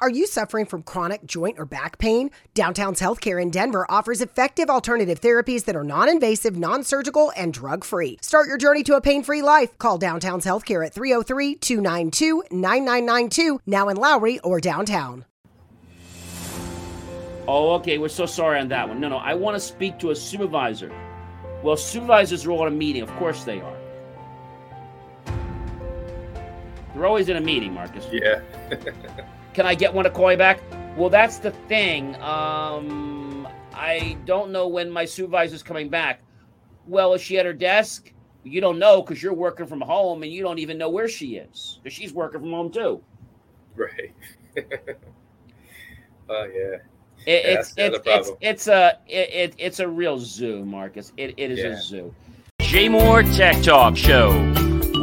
Are you suffering from chronic joint or back pain? Downtown's Healthcare in Denver offers effective alternative therapies that are non invasive, non surgical, and drug free. Start your journey to a pain free life. Call Downtown's Healthcare at 303 292 9992, now in Lowry or downtown. Oh, okay. We're so sorry on that one. No, no. I want to speak to a supervisor. Well, supervisors are all in a meeting. Of course they are. They're always in a meeting, Marcus. Yeah. Can I get one to call you back? Well, that's the thing. Um, I don't know when my supervisor's coming back. Well, is she at her desk? You don't know because you're working from home and you don't even know where she is because she's working from home too. Right. Oh yeah. It, Yeah, it's, that's the it's, it's problem. it's a it, it, it's a real zoo, Marcus. It, it is Yeah. a zoo. JMOR Tech Talk Show,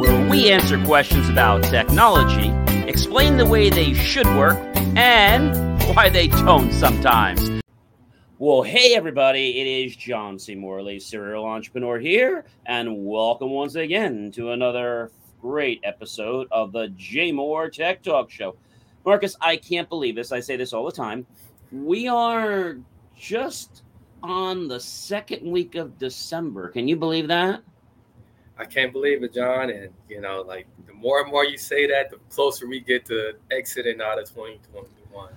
where we answer questions about technology, explain the way they should work, and why they don't sometimes. Well, hey everybody, it is John C. Morley, serial entrepreneur here, and welcome once again to another great episode of the JMOR Tech Talk Show. Marcus, I can't believe this. I say this all the time. We are just on the second week of December. Can you believe that? I can't believe it, John. And you know, like the more and more you say that, the closer we get to exiting out of 2021.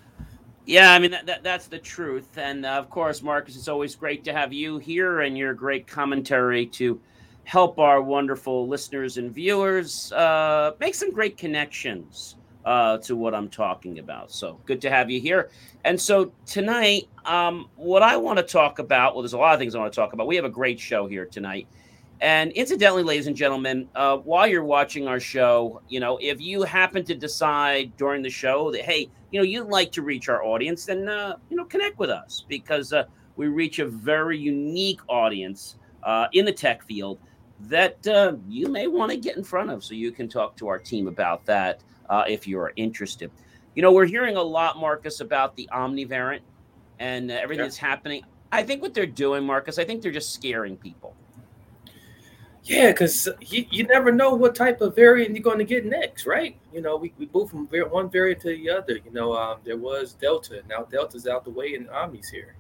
Yeah, I mean that, that that's the truth, and uh, of course, Marcus, it's always great to have you here and your great commentary to help our wonderful listeners and viewers uh, make some great connections uh, to what I'm talking about. So good to have you here. And so tonight, um, what I want to talk about, well, there's a lot of things I want to talk about. We have a great show here tonight. And incidentally, ladies and gentlemen, uh, while you're watching our show, you know, if you happen to decide during the show that, hey, you know, you'd like to reach our audience, then, uh, you know, connect with us because uh, we reach a very unique audience uh, in the tech field that uh, you may want to get in front of so you can talk to our team about that uh, if you're interested. You know, we're hearing a lot, Marcus, about the Omni variant and everything Yeah. that's happening. I think what they're doing, Marcus, I think they're just scaring people. Yeah, because you, you never know what type of variant you're going to get next, right? You know, we, we move from one variant to the other. You know, um, there was Delta. Now Delta's out the way and Omni's here.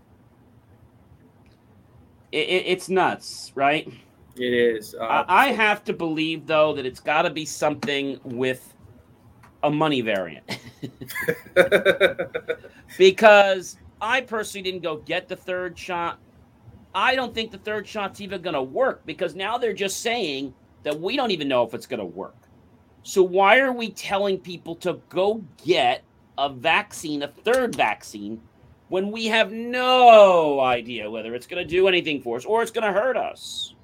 It, it, it's nuts, right? It is. Uh, I, I have to believe, though, that it's got to be something with a money variant because I personally didn't go get the third shot. I don't think the third shot's even going to work because now they're just saying that we don't even know if it's going to work. So why are we telling people to go get a vaccine, a third vaccine, when we have no idea whether it's going to do anything for us or it's going to hurt us?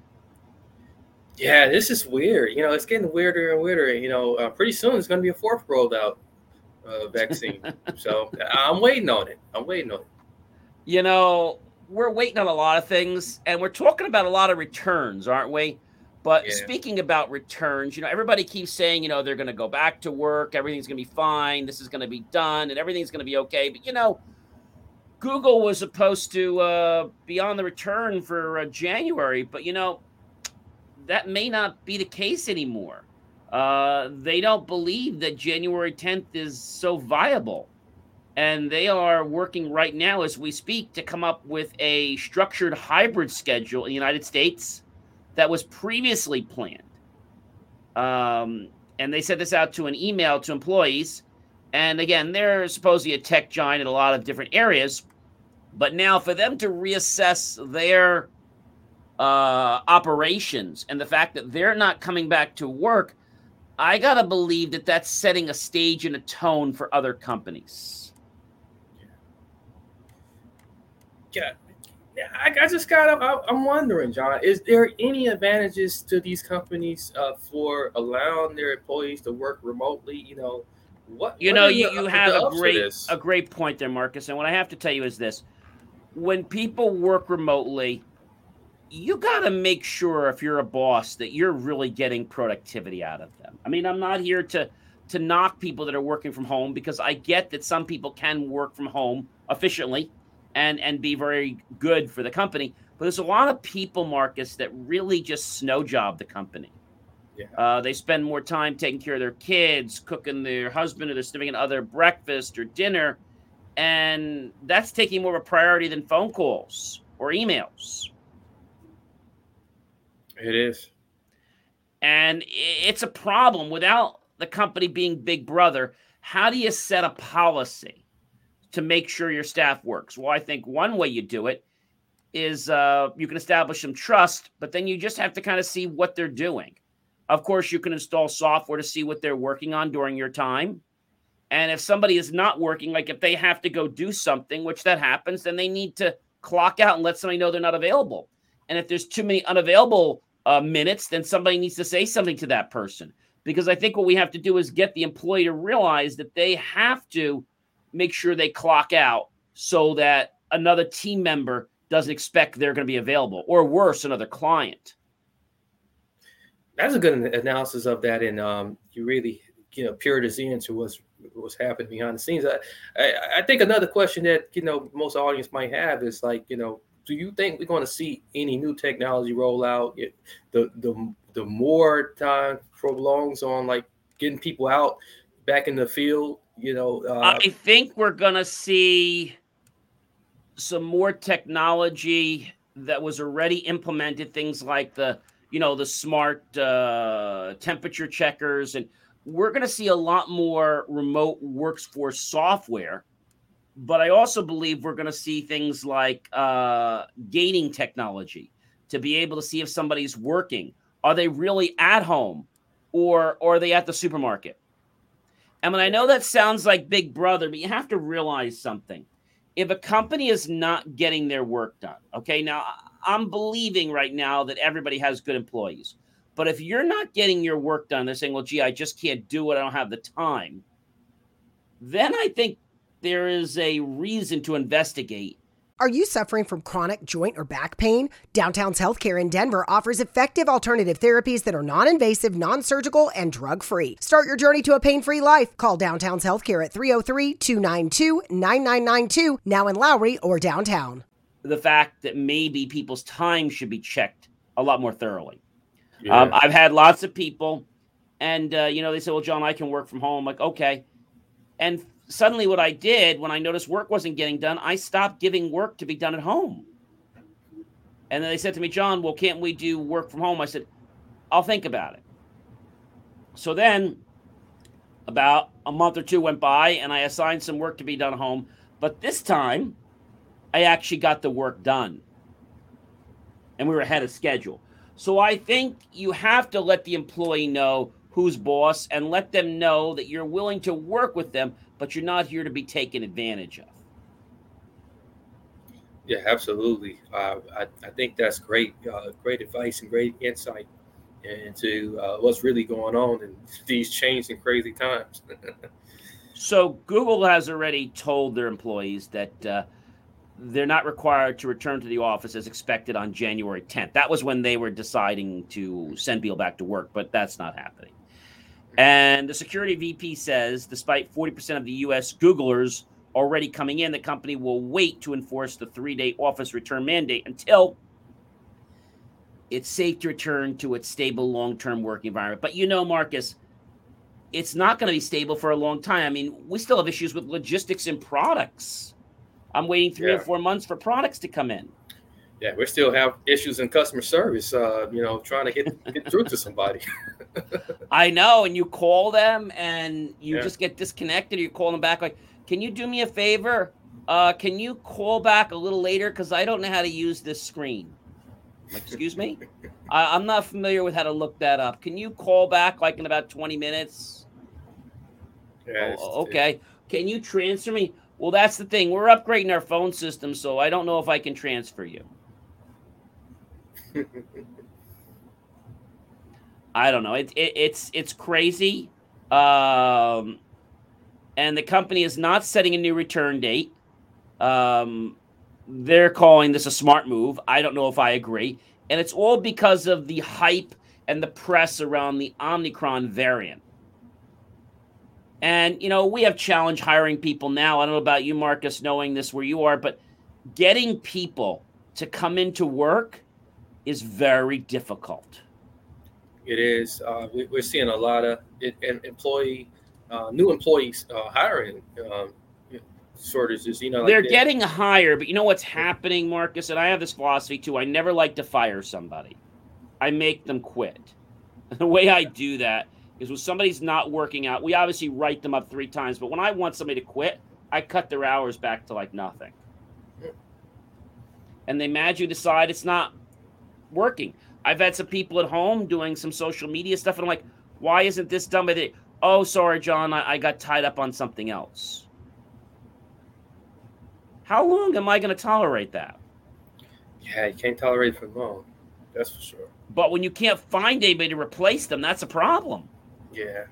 yeah, this is weird. You know, it's getting weirder and weirder. You know, uh, pretty soon it's going to be a fourth rolled out uh, vaccine. so I'm waiting on it. I'm waiting on it. you know, we're waiting on a lot of things and we're talking about a lot of returns, aren't we? But Yeah. speaking about returns, you know, everybody keeps saying, you know, they're going to go back to work, everything's going to be fine, this is going to be done, and everything's going to be okay. But, you know, Google was supposed to uh, be on the return for uh, January, but, you know, that may not be the case anymore. Uh, they don't believe that January 10th is so viable and they are working right now as we speak to come up with a structured hybrid schedule in the United States that was previously planned. Um, and they sent this out to an email to employees. And again, they're supposedly a tech giant in a lot of different areas. But now, for them to reassess their uh, operations and the fact that they're not coming back to work, I got to believe that that's setting a stage and a tone for other companies. Yeah, I, I just got. I, I'm wondering, John, is there any advantages to these companies uh, for allowing their employees to work remotely? You know, what You what know, you, the- you have a great a great point there, Marcus. And what I have to tell you is this: when people work remotely, you got to make sure if you're a boss that you're really getting productivity out of them. I mean, I'm not here to to knock people that are working from home because I get that some people can work from home efficiently and and be very good for the company. But there's a lot of people, Marcus, that really just snow job the company. Yeah. Uh, they spend more time taking care of their kids, cooking their husband or their significant other breakfast or dinner, and that's taking more of a priority than phone calls or emails. It is. And it's a problem without the company being big brother. How do you set a policy to make sure your staff works? Well, I think one way you do it is uh, you can establish some trust, but then you just have to kind of see what they're doing. Of course, you can install software to see what they're working on during your time. And if somebody is not working, like if they have to go do something, which that happens, then they need to clock out and let somebody know they're not available. And if there's too many unavailable uh, minutes, then somebody needs to say something to that person. Because I think what we have to do is get the employee to realize that they have to make sure they clock out so that another team member doesn't expect they're going to be available, or worse, another client. That's a good analysis of that, and um, you really, you know, us into what's what's happening behind the scenes. I, I, I think another question that you know most audience might have is like, you know, do you think we're going to see any new technology roll out? The the the more time prolongs on like getting people out back in the field, you know. Uh, I think we're going to see some more technology that was already implemented. Things like the you know the smart uh, temperature checkers, and we're going to see a lot more remote workforce software but I also believe we're going to see things like uh, gating technology to be able to see if somebody's working. Are they really at home, or, or are they at the supermarket? And when I know that sounds like Big Brother, but you have to realize something. If a company is not getting their work done, okay, now I'm believing right now that everybody has good employees. But if you're not getting your work done, they're saying, well, gee, I just can't do it. I don't have the time. Then I think there is a reason to investigate. Are you suffering from chronic joint or back pain? Downtown's Healthcare in Denver offers effective alternative therapies that are non invasive, non surgical, and drug free. Start your journey to a pain free life. Call Downtown's Healthcare at 303 292 9992, now in Lowry or downtown. The fact that maybe people's time should be checked a lot more thoroughly. Yeah. Um, I've had lots of people, and uh, you know, they say, "Well, John, I can work from home." I'm like, okay, and suddenly what I did when I noticed work wasn't getting done, I stopped giving work to be done at home. And then they said to me, John, well, can't we do work from home? I said, I'll think about it. So then about a month or two went by and I assigned some work to be done at home. But this time I actually got the work done. And we were ahead of schedule. So I think you have to let the employee know who's boss and let them know that you're willing to work with them, but you're not here to be taken advantage of. Yeah, absolutely. Uh, I, I think that's great, uh, great advice and great insight into uh, what's really going on in these changing crazy times. so Google has already told their employees that uh, they're not required to return to the office as expected on January 10th. That was when they were deciding to send people back to work, but that's not happening. And the security VP says, despite 40% of the US Googlers already coming in, the company will wait to enforce the three day office return mandate until it's safe to return to its stable long term work environment. But you know, Marcus, it's not going to be stable for a long time. I mean, we still have issues with logistics and products. I'm waiting three yeah. or four months for products to come in yeah, we still have issues in customer service. Uh, you know, trying to get get through to somebody. I know, and you call them, and you yeah. just get disconnected. Or you call them back, like, "Can you do me a favor? Uh, can you call back a little later? Because I don't know how to use this screen." Like, excuse me, I, I'm not familiar with how to look that up. Can you call back like in about twenty minutes? Yeah, oh, okay. Can you transfer me? Well, that's the thing. We're upgrading our phone system, so I don't know if I can transfer you. I don't know. It, it, it's it's crazy. Um, and the company is not setting a new return date. Um, they're calling this a smart move. I don't know if I agree. And it's all because of the hype and the press around the Omicron variant. And, you know, we have challenge hiring people now. I don't know about you, Marcus, knowing this where you are, but getting people to come into work is very difficult. It is. Uh, we, are seeing a lot of it, employee, uh, new employees uh, hiring um, shortages. You know, like they're getting higher, but you know what's happening, Marcus? And I have this philosophy too. I never like to fire somebody. I make them quit. The way I do that is when somebody's not working out, we obviously write them up three times, but when I want somebody to quit, I cut their hours back to like nothing. And they magically decide it's not working. I've had some people at home doing some social media stuff, and I'm like, why isn't this done by the? Oh, sorry, John, I, I got tied up on something else. How long am I going to tolerate that? Yeah, you can't tolerate it for long. That's for sure. But when you can't find anybody to replace them, that's a problem. Yeah.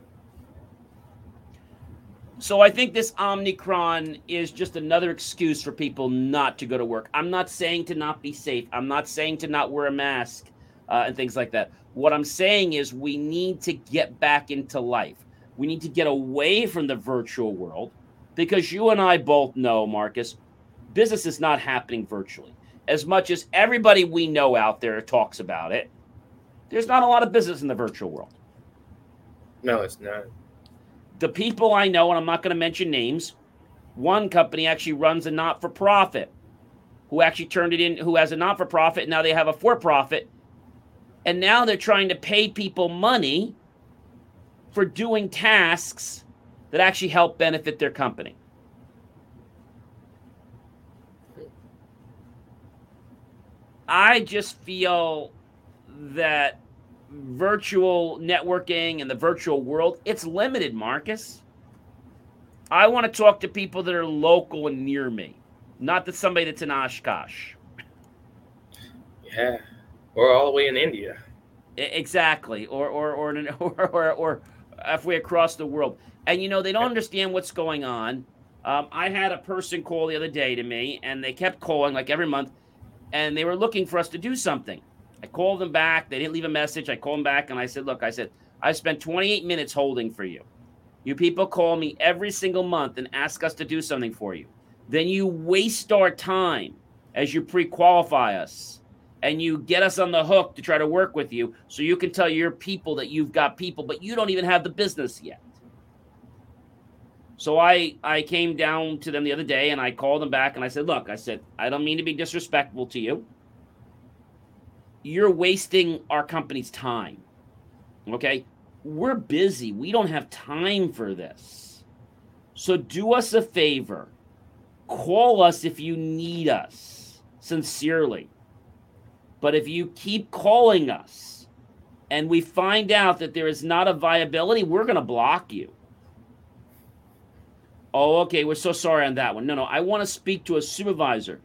So I think this Omicron is just another excuse for people not to go to work. I'm not saying to not be safe. I'm not saying to not wear a mask uh, and things like that. What I'm saying is we need to get back into life. We need to get away from the virtual world because you and I both know, Marcus, business is not happening virtually. As much as everybody we know out there talks about it, there's not a lot of business in the virtual world. No, it's not. The people I know, and I'm not going to mention names, one company actually runs a not for profit who actually turned it in, who has a not for profit. And now they have a for profit. And now they're trying to pay people money for doing tasks that actually help benefit their company. I just feel that virtual networking and the virtual world, it's limited, Marcus. I want to talk to people that are local and near me, not to somebody that's in Oshkosh. Yeah, or all the way in India. Exactly, or or or or or, or halfway across the world. And you know they don't understand what's going on. Um, I had a person call the other day to me, and they kept calling like every month, and they were looking for us to do something. I called them back. They didn't leave a message. I called them back and I said, Look, I said, I spent 28 minutes holding for you. You people call me every single month and ask us to do something for you. Then you waste our time as you pre qualify us and you get us on the hook to try to work with you so you can tell your people that you've got people, but you don't even have the business yet. So I I came down to them the other day and I called them back and I said, "Look, I said I don't mean to be disrespectful to you you're wasting our company's time. Okay? We're busy. We don't have time for this. So do us a favor. Call us if you need us, sincerely. But if you keep calling us and we find out that there is not a viability, we're going to block you. Oh, okay. We're so sorry on that one. No, no. I want to speak to a supervisor.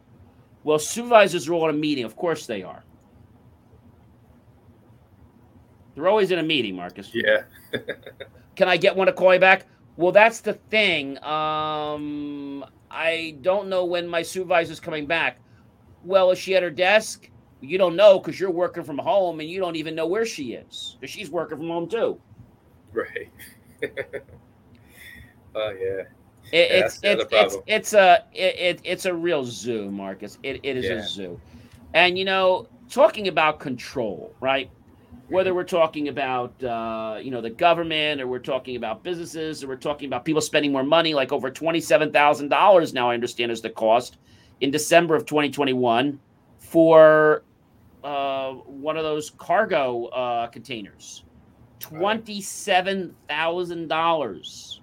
Well, supervisors are all in a meeting. Of course they are. They're always in a meeting, Marcus. Yeah. Can I get one of call you back? Well, that's the thing. Um, I don't know when my supervisor's coming back. Well, is she at her desk? You don't know because you're working from home and you don't even know where she is because she's working from home too. Right. oh yeah. It, it's, it's, it's, it's a it, it's a real zoo, Marcus. It, it is yeah. a zoo, and you know, talking about control, right? Whether we're talking about uh, you know the government or we're talking about businesses or we're talking about people spending more money like over $27000 now i understand is the cost in december of 2021 for uh, one of those cargo uh, containers. $27000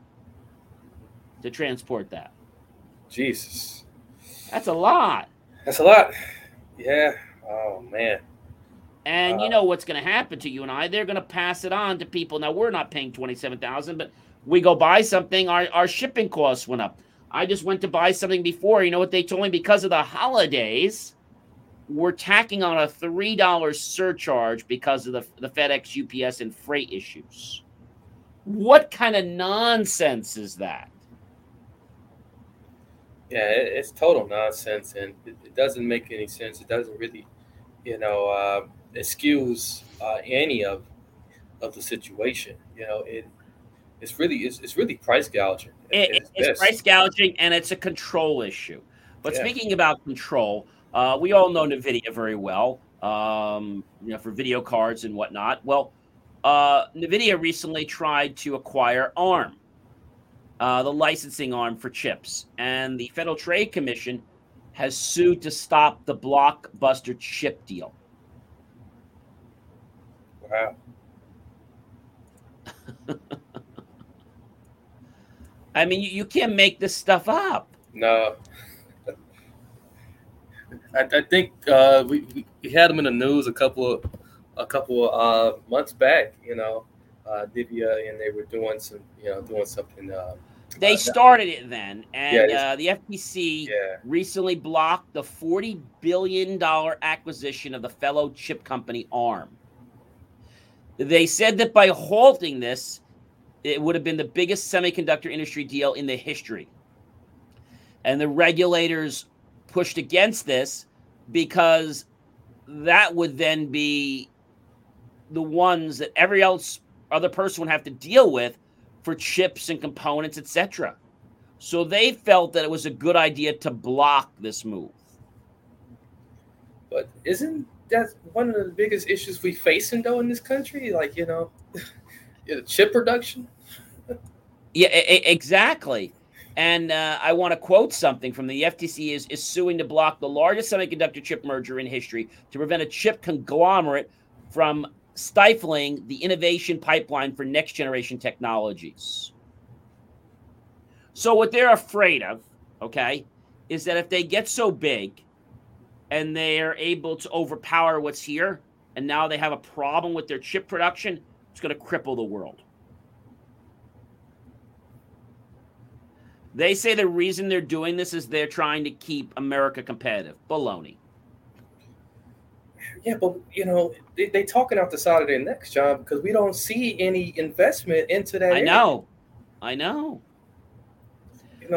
to transport that. Jesus. That's a lot. That's a lot. Yeah. Oh man and uh, you know what's going to happen to you and I? They're going to pass it on to people. Now we're not paying twenty seven thousand, but we go buy something. Our our shipping costs went up. I just went to buy something before. You know what they told me? Because of the holidays, we're tacking on a three dollars surcharge because of the the FedEx, UPS, and freight issues. What kind of nonsense is that? Yeah, it's total nonsense, and it doesn't make any sense. It doesn't really, you know. Uh, excuse uh, any of of the situation. You know, it it's really it's, it's really price gouging. It, it's price gouging, and it's a control issue. But yeah. speaking about control, uh, we all know NVIDIA very well. Um, you know, for video cards and whatnot. Well, uh, NVIDIA recently tried to acquire ARM, uh, the licensing arm for chips, and the Federal Trade Commission has sued to stop the blockbuster chip deal. Wow. I mean, you, you can't make this stuff up. No. I, I think uh, we, we had them in the news a couple of a couple of uh, months back. You know, uh, Nvidia and they were doing some, you know, doing something. Uh, they uh, started it then, and Yeah, uh, the FTC yeah, recently blocked the forty billion dollar acquisition of the fellow chip company ARM. They said that by halting this, it would have been the biggest semiconductor industry deal in the history. And the regulators pushed against this because that would then be the ones that every else other person would have to deal with for chips and components, etc. So they felt that it was a good idea to block this move. but isn't that one of the biggest issues we facing though in this country? Like you know, chip production. Yeah, e- exactly. And uh, I want to quote something from the FTC is, is suing to block the largest semiconductor chip merger in history to prevent a chip conglomerate from stifling the innovation pipeline for next generation technologies. So what they're afraid of, okay, is that if they get so big and they are able to overpower what's here, and now they have a problem with their chip production, it's going to cripple the world. They say the reason they're doing this is they're trying to keep America competitive. Baloney. Yeah, but you know, they, they talking out the side of their necks, John, because we don't see any investment into that. I area. know. I know.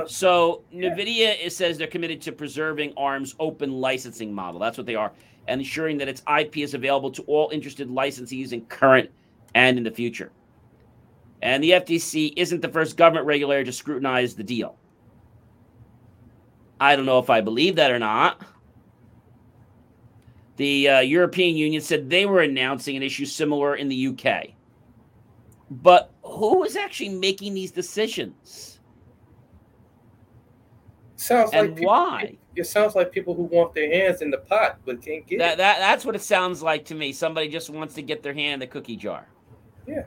So. NVIDIA it says they're committed to preserving ARM's open licensing model. That's what they are, and ensuring that its IP is available to all interested licensees in current and in the future. And the FTC isn't the first government regulator to scrutinize the deal. I don't know if I believe that or not. The uh, European Union said they were announcing an issue similar in the UK. But who is actually making these decisions? Sounds And like people, why? It sounds like people who want their hands in the pot but can't get That, it. that that's what it sounds like to me. Somebody just wants to get their hand in the cookie jar. Yeah.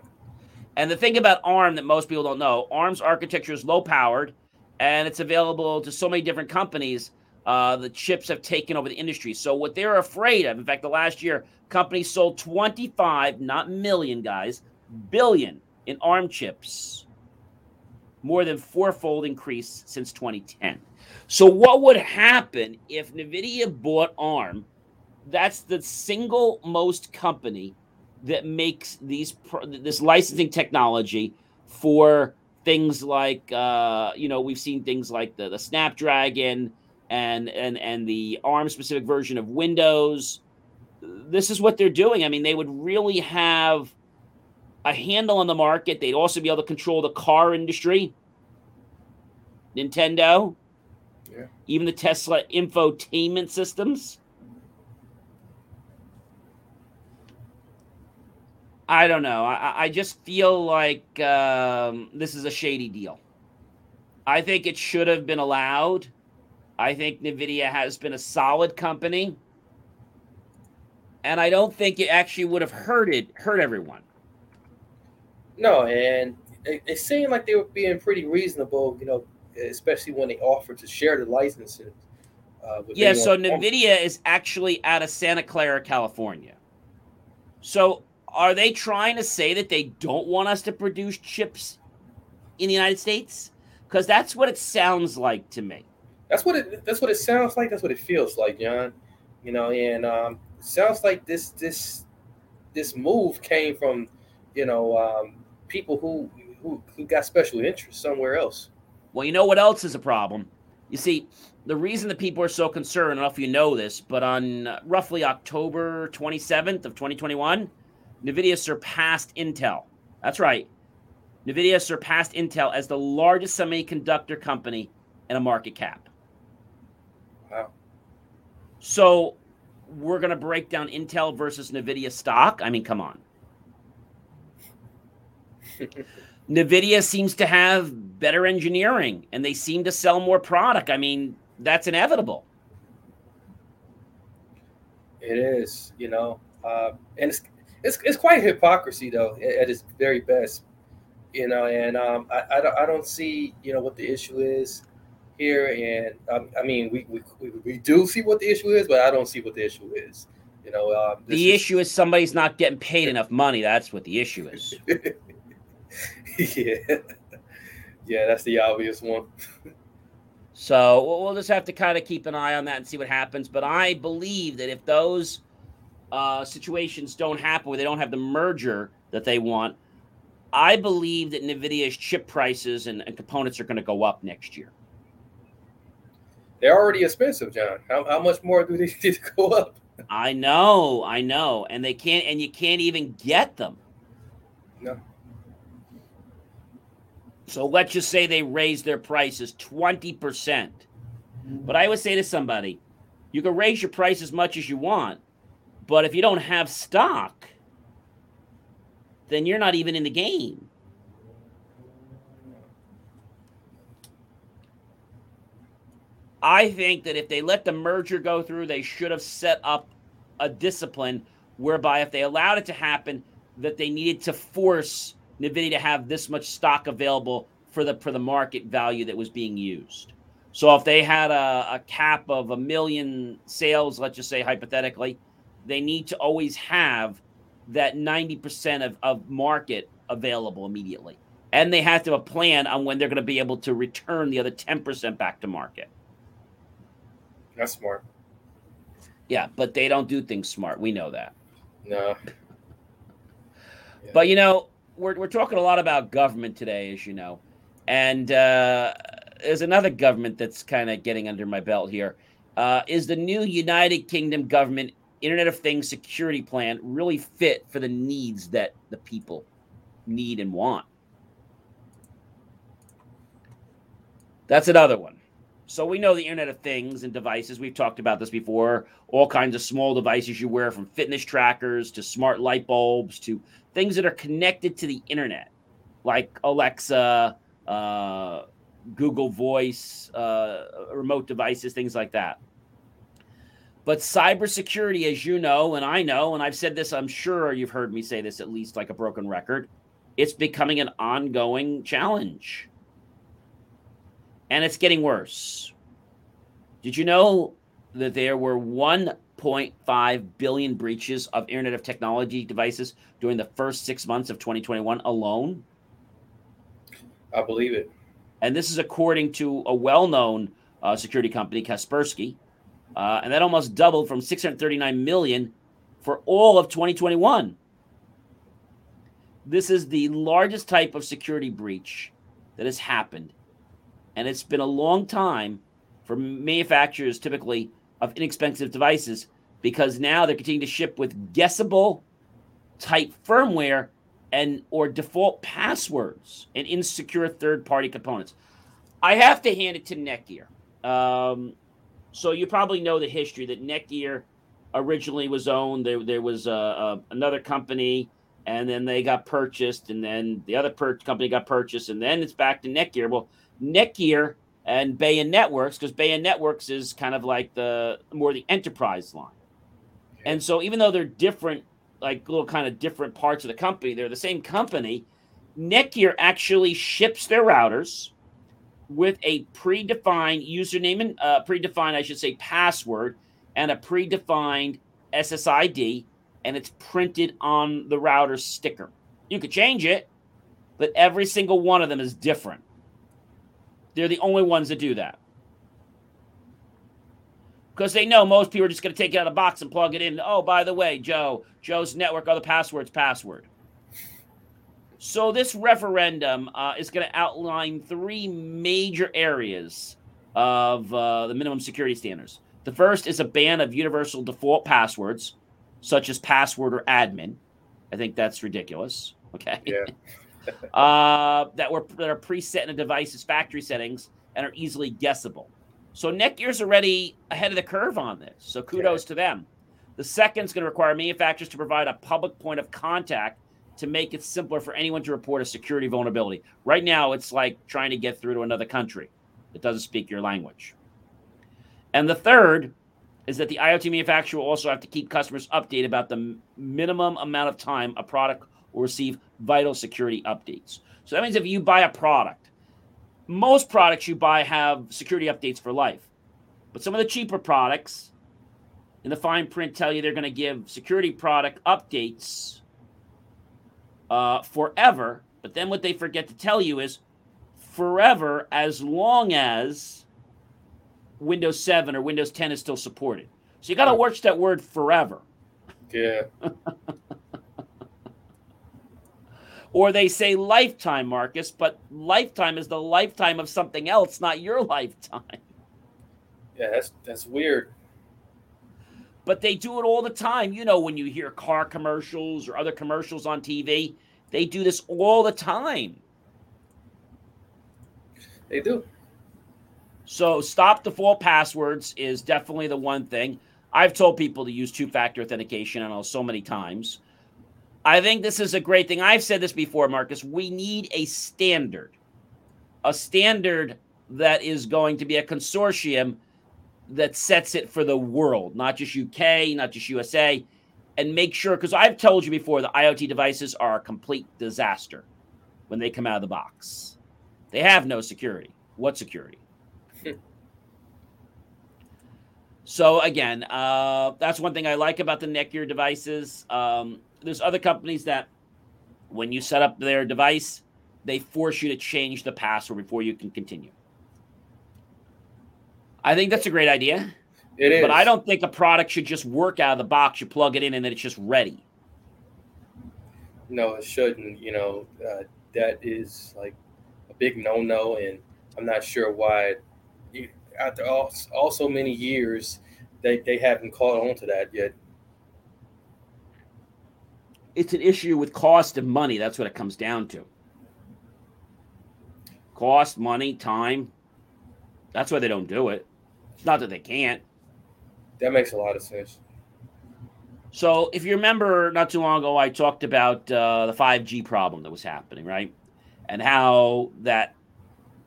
And the thing about ARM that most people don't know, ARM's architecture is low powered, and it's available to so many different companies. Uh, the chips have taken over the industry. So what they're afraid of, in fact, the last year, companies sold 25, not million guys, billion in ARM chips, more than fourfold increase since 2010. So what would happen if Nvidia bought ARM? That's the single most company that makes these this licensing technology for things like uh, you know we've seen things like the, the Snapdragon and and and the ARM specific version of Windows. This is what they're doing. I mean, they would really have a handle on the market. They'd also be able to control the car industry. Nintendo, Yeah. even the Tesla infotainment systems. I don't know. I, I just feel like um, this is a shady deal. I think it should have been allowed. I think NVIDIA has been a solid company. And I don't think it actually would have hurted hurt everyone. No, and it, it seemed like they were being pretty reasonable, you know, especially when they offer to share the licenses. Uh, with Yeah, so NVIDIA is actually out of Santa Clara, California. So are they trying to say that they don't want us to produce chips in the United States? Because that's what it sounds like to me. That's what it. That's what it sounds like. That's what it feels like, John. You know, and um, sounds like this this this move came from, you know, um, people who who who got special interest somewhere else. Well, you know what else is a problem? You see, the reason that people are so concerned, I don't know if you know this, but on uh, roughly October 27th of 2021, NVIDIA surpassed Intel. That's right. NVIDIA surpassed Intel as the largest semiconductor company in a market cap. Wow. So we're going to break down Intel versus NVIDIA stock. I mean, come on. Nvidia seems to have better engineering and they seem to sell more product. I mean, that's inevitable. It is, you know, uh, and it's, it's it's quite hypocrisy though at its very best, you know. And um, I I don't, I don't see you know what the issue is here, and um, I mean we, we we do see what the issue is, but I don't see what the issue is. You know, um, the is, issue is somebody's not getting paid enough money. That's what the issue is. yeah, yeah, that's the obvious one. so we'll just have to kind of keep an eye on that and see what happens. But I believe that if those uh, situations don't happen where they don't have the merger that they want, I believe that NVIDIA's chip prices and, and components are going to go up next year. They're already expensive, John. How, how much more do they need to go up? I know, I know. And they can't, and you can't even get them. No. So let's just say they raise their prices 20%. But I would say to somebody, you can raise your price as much as you want, but if you don't have stock, then you're not even in the game. I think that if they let the merger go through, they should have set up a discipline whereby if they allowed it to happen, that they needed to force Nvidia to have this much stock available for the for the market value that was being used. So if they had a, a cap of a million sales, let's just say hypothetically, they need to always have that 90% of, of market available immediately. And they have to have a plan on when they're going to be able to return the other 10% back to market. That's smart. Yeah, but they don't do things smart. We know that. No. Yeah. But you know, we're we're talking a lot about government today, as you know, and uh, there's another government that's kind of getting under my belt here. Uh, is the new United Kingdom government Internet of Things security plan really fit for the needs that the people need and want? That's another one. So we know the Internet of Things and devices. We've talked about this before. All kinds of small devices you wear, from fitness trackers to smart light bulbs to things that are connected to the internet, like Alexa, uh, Google Voice, uh, remote devices, things like that. But cybersecurity, as you know, and I know, and I've said this, I'm sure you've heard me say this at least like a broken record, it's becoming an ongoing challenge. And it's getting worse. Did you know that there were 1.5 billion breaches of Internet of Technology devices during the first six months of 2021 alone? I believe it. And this is according to a well known uh, security company, Kaspersky. Uh, and that almost doubled from 639 million for all of 2021. This is the largest type of security breach that has happened. And it's been a long time for manufacturers, typically of inexpensive devices, because now they're continuing to ship with guessable type firmware and or default passwords and insecure third-party components. I have to hand it to Netgear. Um, so you probably know the history that Netgear originally was owned. There, there was uh, uh, another company, and then they got purchased, and then the other per- company got purchased, and then it's back to Netgear. Well, Netgear and Bayon Networks, because Bayon Networks is kind of like the more the enterprise line. And so even though they're different like little kind of different parts of the company. They're the same company. Netgear actually ships their routers with a predefined username and uh, predefined, I should say, password and a predefined SSID, and it's printed on the router sticker. You could change it, but every single one of them is different. They're the only ones that do that because they know most people are just going to take it out of the box and plug it in. Oh, by the way, Joe, Joe's network, the password's password. So this referendum uh, is going to outline three major areas of uh, the minimum security standards. The first is a ban of universal default passwords, such as password or admin. I think that's ridiculous. Okay. Yeah. uh, that were that are preset in a device's factory settings and are easily guessable. So Netgear's already ahead of the curve on this. So kudos to them. The second is going to require manufacturers to provide a public point of contact to make it simpler for anyone to report a security vulnerability. Right now, it's like trying to get through to another country that doesn't speak your language. And the third is that the IoT manufacturer will also have to keep customers updated about the minimum amount of time a product will receive vital security updates. So that means if you buy a product, most products you buy have security updates for life. But some of the cheaper products in the fine print tell you they're going to give security product updates uh, forever. But then what they forget to tell you is forever as long as Windows 7 or Windows 10 is still supported. So you got to watch that word forever. Yeah. or they say lifetime, Marcus, but lifetime is the lifetime of something else, not your lifetime. Yeah, that's that's weird. But they do it all the time. You know, when you hear car commercials or other commercials on TV, they do this all the time. They do. So stop the default passwords is definitely the one thing. I've told people to use two-factor authentication, I know so many times. I think this is a great thing. I've said this before, Marcus. We need a standard, a standard that is going to be a consortium that sets it for the world, not just UK, not just USA, and make sure. Because I've told you before, the IoT devices are a complete disaster when they come out of the box. They have no security. What security? so again, uh, that's one thing I like about the Netgear devices. Um, there's other companies that, when you set up their device, they force you to change the password before you can continue. I think that's a great idea. It is. But I don't think a product should just work out of the box. You plug it in and then it's just ready. No, it shouldn't. You know, uh, that is like a big no-no, and I'm not sure why. After all, all so many years, they they haven't caught on to that yet. It's an issue with cost and money. That's what it comes down to. Cost, money, time. That's why they don't do it. It's not that they can't. That makes a lot of sense. So, if you remember, not too long ago, I talked about uh, the 5G problem that was happening, right? And how that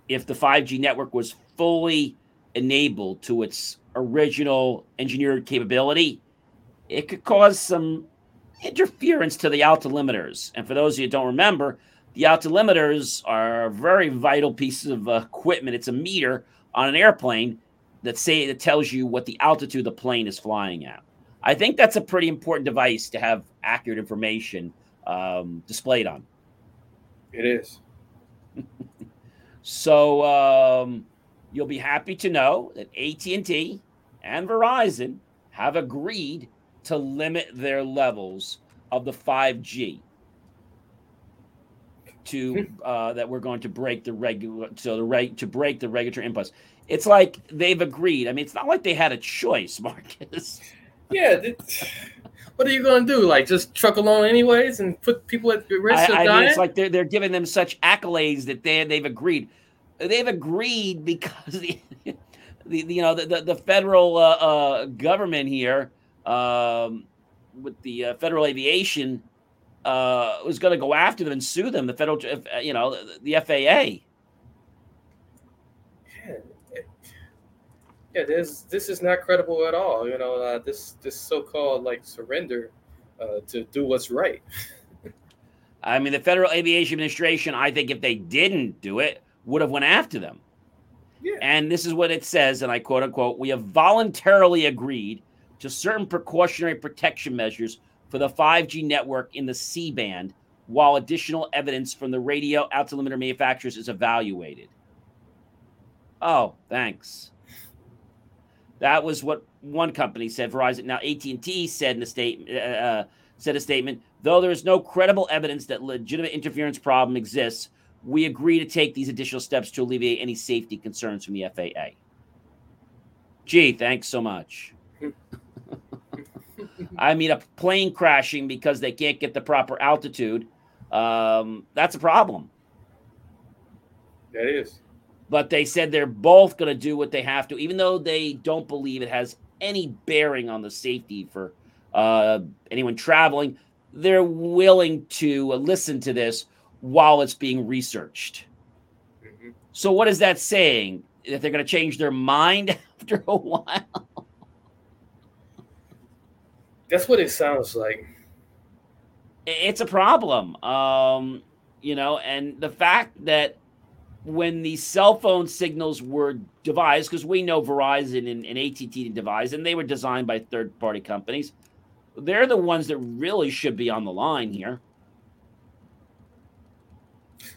if the 5G network was fully enabled to its original engineered capability, it could cause some interference to the altilimiters. And for those of you who don't remember, the altilimiters are very vital pieces of equipment. It's a meter on an airplane that say that tells you what the altitude the plane is flying at. I think that's a pretty important device to have accurate information um, displayed on. It is. so um, you'll be happy to know that AT&T and Verizon have agreed to limit their levels of the 5G to uh, that we're going to break the regular so the reg to break the regulatory impulse. It's like they've agreed. I mean, it's not like they had a choice, Marcus. Yeah. what are you going to do? Like just truck along anyways and put people at risk I, of I dying? mean, it's like they're they're giving them such accolades that they they've agreed. They've agreed because the, the you know the the, the federal uh, uh, government here um, with the uh, federal aviation uh, was going to go after them and sue them. The federal, uh, you know, the, the FAA. yeah, yeah this this is not credible at all. You know, uh, this this so-called like surrender uh, to do what's right. I mean, the Federal Aviation Administration, I think if they didn't do it, would have went after them. Yeah. And this is what it says, and I quote unquote, we have voluntarily agreed to certain precautionary protection measures for the 5G network in the C band, while additional evidence from the radio altimeter manufacturers is evaluated. Oh, thanks. That was what one company said. Verizon. Now AT&T said in a statement. Uh, said a statement. Though there is no credible evidence that legitimate interference problem exists, we agree to take these additional steps to alleviate any safety concerns from the FAA. Gee, thanks so much. I mean, a plane crashing because they can't get the proper altitude. Um, that's a problem. That is. But they said they're both going to do what they have to, even though they don't believe it has any bearing on the safety for uh, anyone traveling. they're willing to listen to this while it's being researched. Mm-hmm. So, what is that saying? That they're going to change their mind after a while? That's what it sounds like. It's a problem. Um, you know, and the fact that when the cell phone signals were devised, because we know Verizon and, and ATT devised, and they were designed by third party companies, they're the ones that really should be on the line here.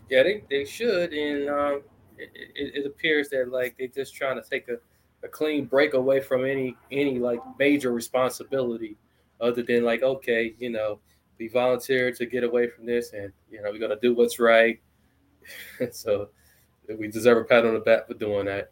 Yeah, they, they should. And um, it, it, it, appears that like they're just trying to take a, a clean break away from any any like major responsibility other than like, okay, you know, we volunteered to get away from this and you know, we're gonna do what's right. so we deserve a pat on the back for doing that.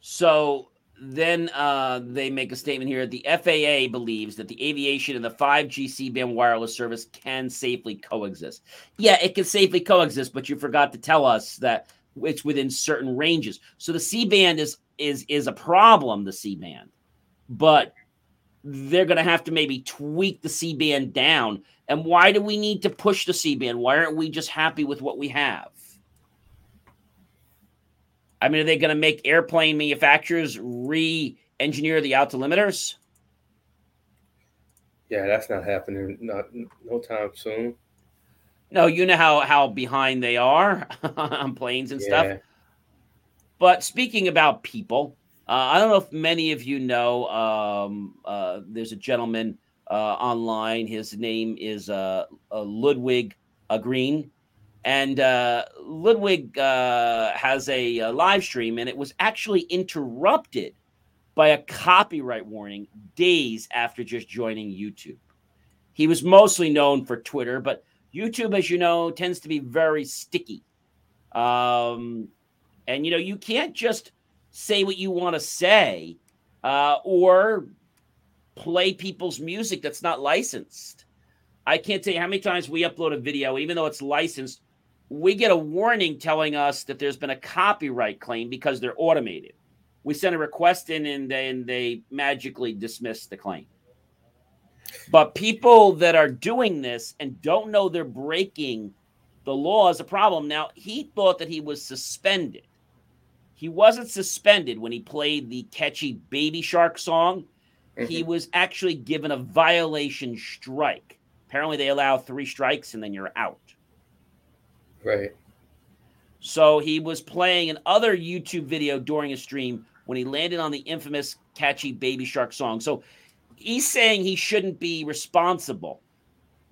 So then uh, they make a statement here. The FAA believes that the aviation and the 5G C-band wireless service can safely coexist. Yeah, it can safely coexist, but you forgot to tell us that it's within certain ranges. So the C-band is is is a problem. The C-band, but they're going to have to maybe tweak the C-band down. And why do we need to push the C-band? Why aren't we just happy with what we have? I mean, are they going to make airplane manufacturers re-engineer the altimeters? Yeah, that's not happening. Not no time soon. No, you know how how behind they are on planes and yeah. stuff. But speaking about people, uh, I don't know if many of you know. Um, uh, there's a gentleman uh, online. His name is uh, uh, Ludwig uh, Green. And uh, Ludwig uh, has a, a, live stream, and it was actually interrupted by a copyright warning days after just joining YouTube. He was mostly known for Twitter, but YouTube, as you know, tends to be very sticky. Um, and you know, you can't just say what you want to say uh, or play people's music that's not licensed. I can't tell you how many times we upload a video, even though it's licensed, we get a warning telling us that there's been a copyright claim because they're automated. We send a request in and then they magically dismiss the claim. But people that are doing this and don't know they're breaking the law is a problem. Now, he thought that he was suspended. He wasn't suspended when he played the catchy Baby Shark song. Mm-hmm. He was actually given a violation strike. Apparently, they allow three strikes and then you're out. Right. So he was playing another YouTube video during a stream when he landed on the infamous catchy Baby Shark song. So he's saying he shouldn't be responsible.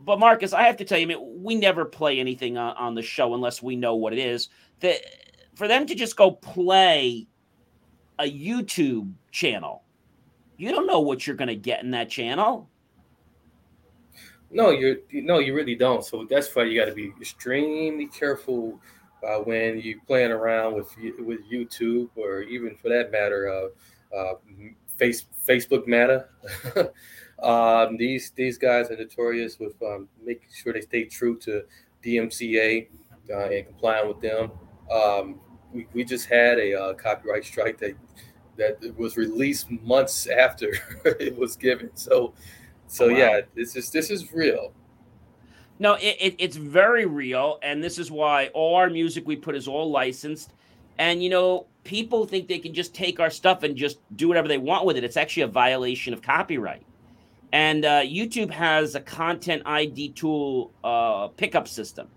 But Marcus, I have to tell you, I mean, we never play anything on, on the show unless we know what it is. That for them to just go play a YouTube channel, you don't know what you're going to get in that channel. No, you're no, you really don't. So that's why you got to be extremely careful uh, when you're playing around with with YouTube or even for that matter, uh, uh, face Facebook Meta. um, these these guys are notorious with um, making sure they stay true to DMCA uh, and complying with them. Um, we, we just had a uh, copyright strike that that was released months after it was given. So so wow. yeah, this is this is real. No, it, it, it's very real, and this is why all our music we put is all licensed. And you know, people think they can just take our stuff and just do whatever they want with it. It's actually a violation of copyright. And uh, YouTube has a content ID tool uh, pickup system,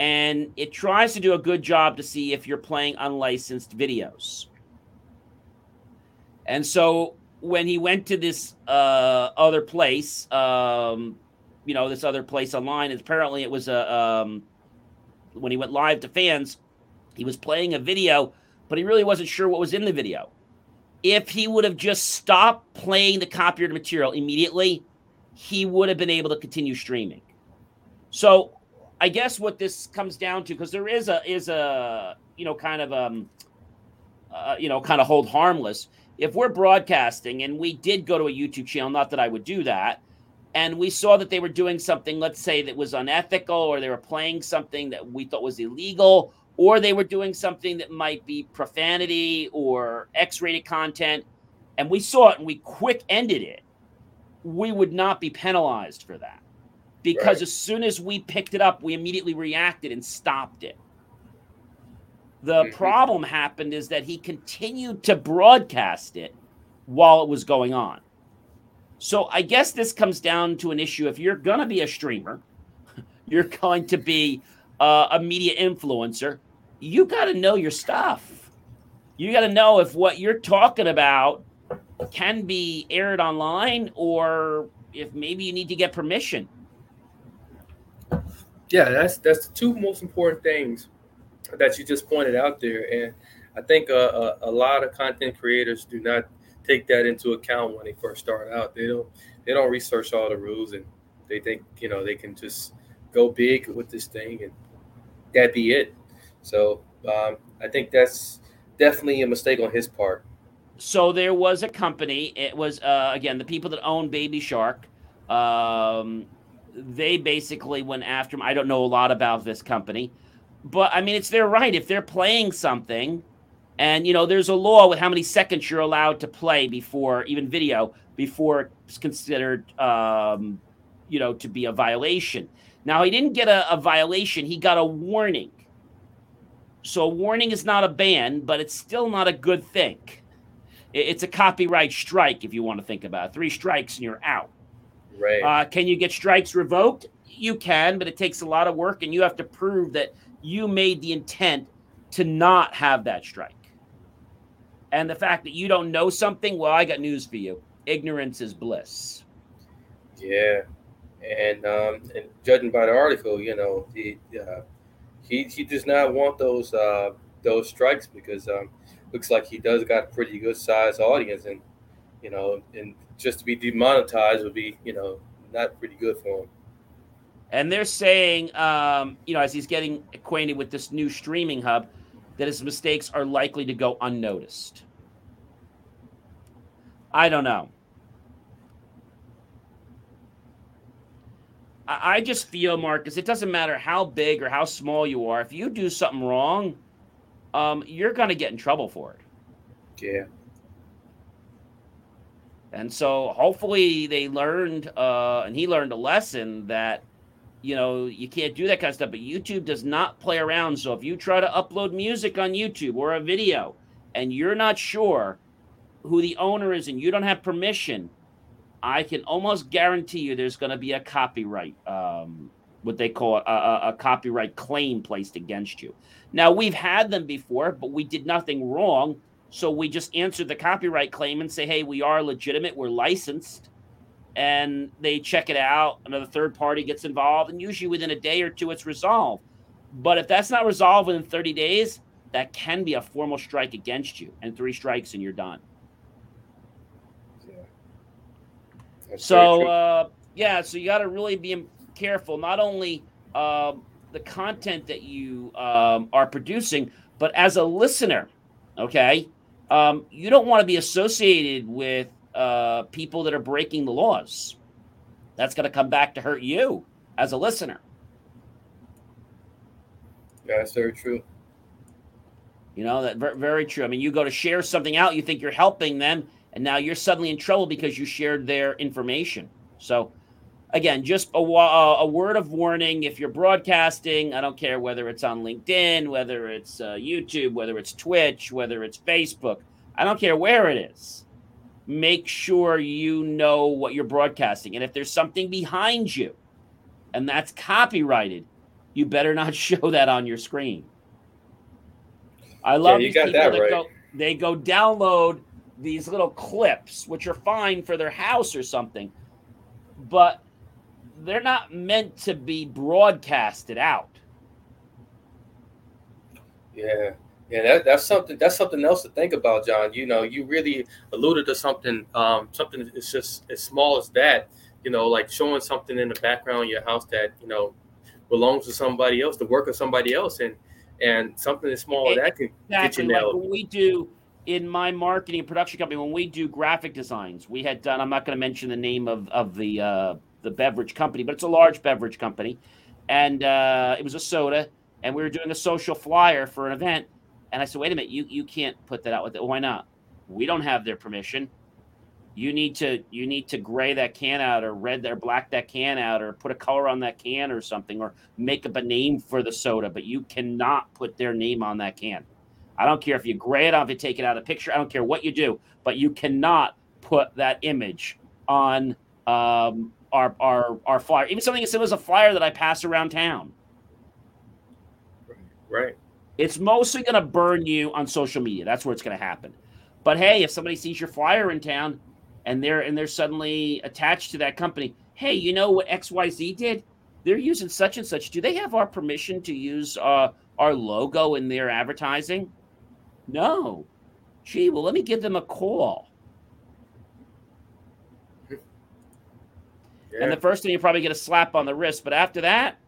and it tries to do a good job to see if you're playing unlicensed videos. And so when he went to this uh, other place, um, you know, this other place online, apparently it was a um, when he went live to fans, he was playing a video, but he really wasn't sure what was in the video. If he would have just stopped playing the copyrighted material immediately, he would have been able to continue streaming. So, I guess what this comes down to, because there is a is a you know kind of um uh, you know kind of hold harmless. If we're broadcasting and we did go to a YouTube channel, not that I would do that, and we saw that they were doing something, let's say that was unethical, or they were playing something that we thought was illegal, or they were doing something that might be profanity or X-rated content, and we saw it and we quick ended it we would not be penalized for that because right. as soon as we picked it up, we immediately reacted and stopped it. The mm-hmm. problem happened is that he continued to broadcast it while it was going on. So I guess this comes down to an issue. If you're going to be a streamer, you're going to be uh, a media influencer, you got to know your stuff. You got to know if what you're talking about can be aired online or if maybe you need to get permission. Yeah, that's that's the two most important things that you just pointed out there, and I think uh, a, a, lot of content creators do not take that into account when they first start out. They don't they don't research all the rules, and they think you know they can just go big with this thing, and that be it. So um, I think that's definitely a mistake on his part so there was a company. It was uh, again the people that own Baby Shark. Um, they basically went after him. I don't know a lot about this company, but I mean it's their right if they're playing something, and you know there's a law with how many seconds you're allowed to play before even video before it's considered um, you know to be a violation. Now he didn't get a, a violation; he got a warning. So a warning is not a ban, but it's still not a good thing. It's a copyright strike if you want to think about it. Three strikes and you're out. Right. Uh, can you get strikes revoked? You can, but it takes a lot of work, and you have to prove that you made the intent to not have that strike. And the fact that you don't know something, well, I got news for you. Ignorance is bliss. Yeah, and um, and judging by the article, you know, he uh, he he does not want those uh, those strikes because um, looks like he does got a pretty good size audience, and you know, and just to be demonetized would be you know not pretty good for him. And they're saying, um, you know, as he's getting acquainted with this new streaming hub, that his mistakes are likely to go unnoticed. I don't know. I just feel, Marcus, it doesn't matter how big or how small you are. If you do something wrong, um, you're going to get in trouble for it. Yeah. And so hopefully they learned, uh, and he learned a lesson that, you know, you can't do that kind of stuff. But YouTube does not play around. So if you try to upload music on YouTube or a video and you're not sure who the owner is and you don't have permission, I can almost guarantee you there's going to be a copyright, um, what they call a, a, a copyright claim placed against you. Now, we've had them before, but we did nothing wrong. So we just answered the copyright claim and say, hey, we are legitimate, we're licensed. And they check it out. Another third party gets involved, and usually within a day or two, it's resolved. But if that's not resolved within 30 days, that can be a formal strike against you, and three strikes, and you're done. Yeah. So, uh, yeah, so you got to really be careful. Not only um, the content that you um, are producing, but as a listener, okay, um, you don't want to be associated with uh, people that are breaking the laws. That's going to come back to hurt you as a listener. Yeah, that's very true. You know that very true. I mean, you go to share something out, you think you're helping them, and now you're suddenly in trouble because you shared their information. So again, just a, a, word of warning if you're broadcasting, I don't care whether it's on LinkedIn, whether it's uh, YouTube, whether it's Twitch, whether it's Facebook, I don't care where it is. Make sure you know what you're broadcasting. And if there's something behind you and that's copyrighted, you better not show that on your screen. I love yeah, these people that, that right. go they go download these little clips, which are fine for their house or something, but they're not meant to be broadcasted out. Yeah. Yeah, that, that's something. That's something else to think about, John. You know, you really alluded to something. Um, something it's just as small as that. You know, like showing something in the background of your house that you know belongs to somebody else, the work of somebody else, and and something as small as that can exactly. get you nailed. Like when we do in my marketing and production company, when we do graphic designs, we had done. I'm not going to mention the name of of the uh, the beverage company, but it's a large beverage company, and uh, it was a soda, and we were doing a social flyer for an event and I said, wait a minute, you you can't put that out with it. Why not? We don't have their permission. You need to you need to gray that can out or red or black that can out or put a color on that can or something or make up a name for the soda, but you cannot put their name on that can. I don't care if you gray it off, you take it out of the picture. I don't care what you do, but you cannot put that image on um, our our our flyer. Even something as simple as a flyer that I pass around town. Right. It's mostly going to burn you on social media. That's where it's going to happen. But hey, if somebody sees your flyer in town and they're and they're suddenly attached to that company, hey, you know what XYZ did? They're using such and such. Do they have our permission to use uh, our logo in their advertising? No. Gee, well, let me give them a call. Yeah. And the first thing you probably get a slap on the wrist, but after that,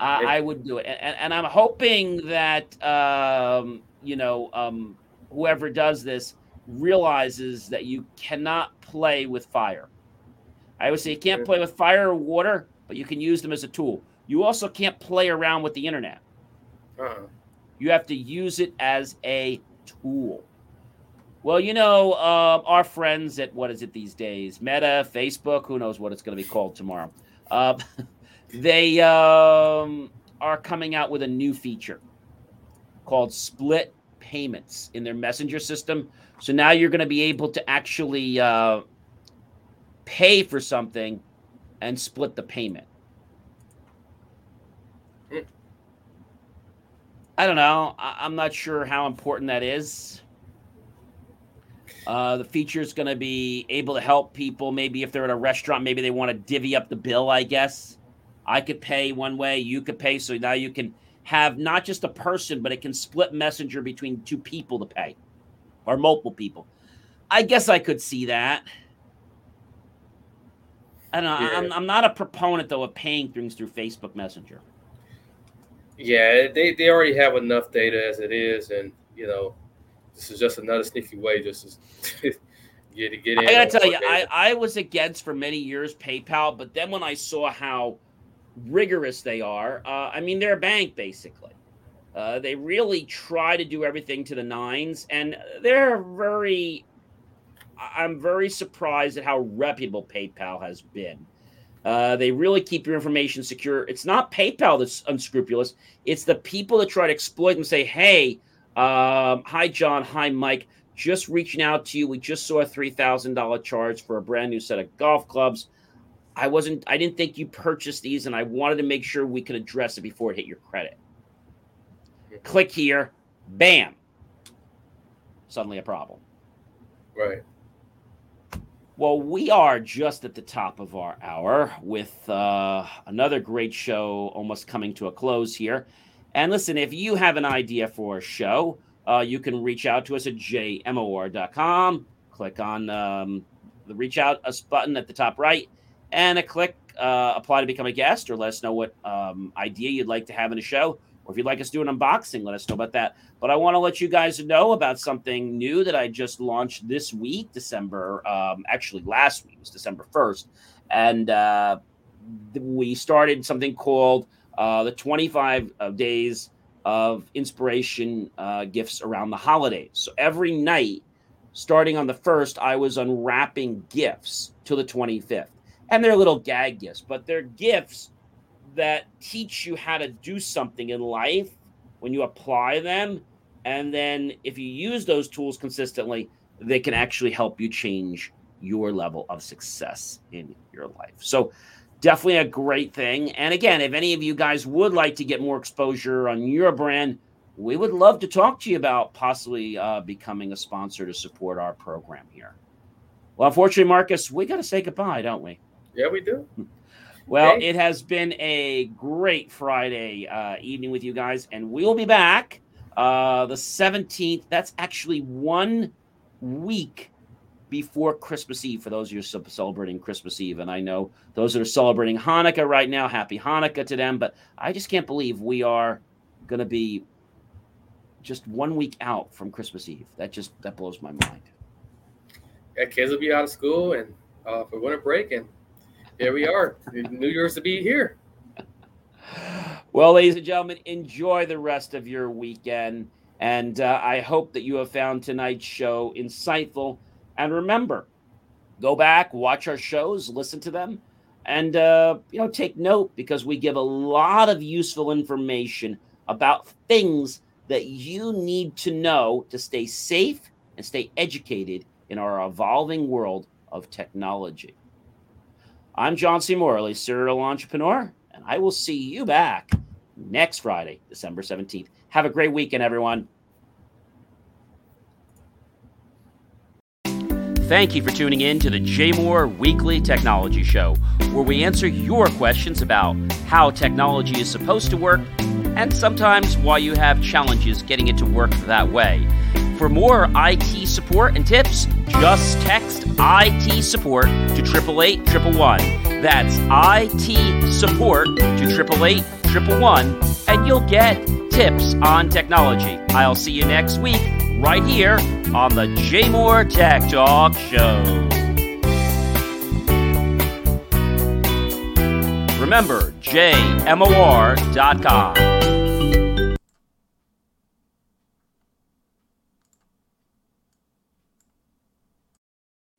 I, I would do it, and, and I'm hoping that um, you know um, whoever does this realizes that you cannot play with fire. I would say you can't play with fire or water, but you can use them as a tool. You also can't play around with the internet. Uh-huh. You have to use it as a tool. Well, you know, uh, our friends at what is it these days? Meta, Facebook, who knows what it's going to be called tomorrow. Uh, They um, are coming out with a new feature called split payments in their messenger system. So now you're going to be able to actually uh, pay for something and split the payment. I don't know. I- am not sure how important that is. Uh, the feature is going to be able to help people. Maybe if they're at a restaurant, maybe they want to divvy up the bill, I guess. I could pay one way, you could pay. So now you can have not just a person, but it can split messenger between two people to pay or multiple people. I guess I could see that. I don't know. Yeah. I'm, I'm not a proponent, though, of paying things through Facebook Messenger. Yeah, they, they already have enough data as it is. And, you know, this is just another sneaky way just to get, get in. I got to tell you, I, I was against for many years PayPal, but then when I saw how rigorous they are. Uh, I mean, they're a bank basically. Uh, they really try to do everything to the nines, and they're very. I'm very surprised at how reputable PayPal has been. Uh, they really keep your information secure. It's not PayPal that's unscrupulous. It's the people that try to exploit and say, "Hey, um, hi John, hi Mike, just reaching out to you. We just saw a three thousand dollar charge for a brand new set of golf clubs. I wasn't I didn't think you purchased these and I wanted to make sure we could address it before it hit your credit. Click here, bam. Suddenly a problem. Right. Well, we are just at the top of our hour with uh, another great show almost coming to a close here. And listen, if you have an idea for a show, uh, you can reach out to us at jmor.com. Click on um, the reach out us button at the top right and a click uh, apply to become a guest or let us know what um, idea you'd like to have in a show. Or if you'd like us to do an unboxing let us know about that. But i want to let you guys know about something new that i just launched this week december um, actually last week was december 1st and uh, we started something called uh, the 25 uh, days of inspiration uh, gifts around the holidays. So every night starting on the 1st i was unwrapping gifts till the 25th and they're little gag gifts, but they're gifts that teach you how to do something in life when you apply them. And then if you use those tools consistently, they can actually help you change your level of success in your life. So, definitely a great thing. And again, if any of you guys would like to get more exposure on your brand, we would love to talk to you about possibly uh, becoming a sponsor to support our program here. Well, unfortunately, Marcus, we got to say goodbye, don't we? Yeah, we do. Well, it has been a great Friday uh, evening with you guys, and we'll be back uh, the 17th. That's actually one week before Christmas Eve for those of you celebrating Christmas Eve. And I know those that are celebrating Hanukkah right now, happy Hanukkah to them. But I just can't believe we are going to be just one week out from Christmas Eve. That just that blows my mind. Yeah, kids will be out of school and uh, for winter break, and here we are. New Year's to be here. Well, ladies and gentlemen, enjoy the rest of your weekend. And uh, I hope that you have found tonight's show insightful. And remember, go back, watch our shows, listen to them, and uh, you know take note because we give a lot of useful information about things that you need to know to stay safe and stay educated in our evolving world of technology. I'm John C. Morley, serial entrepreneur, and I will see you back next Friday, December 17th. Have a great weekend, everyone. Thank you for tuning in to the JMOR Weekly Technology Show, where we answer your questions about how technology is supposed to work and sometimes why you have challenges getting it to work that way. For more IT support and tips, just text IT support to 888 That's IT support to 888 and you'll get tips on technology. I'll see you next week right here on the JMOR Tech Talk Show. Remember, jmor.com.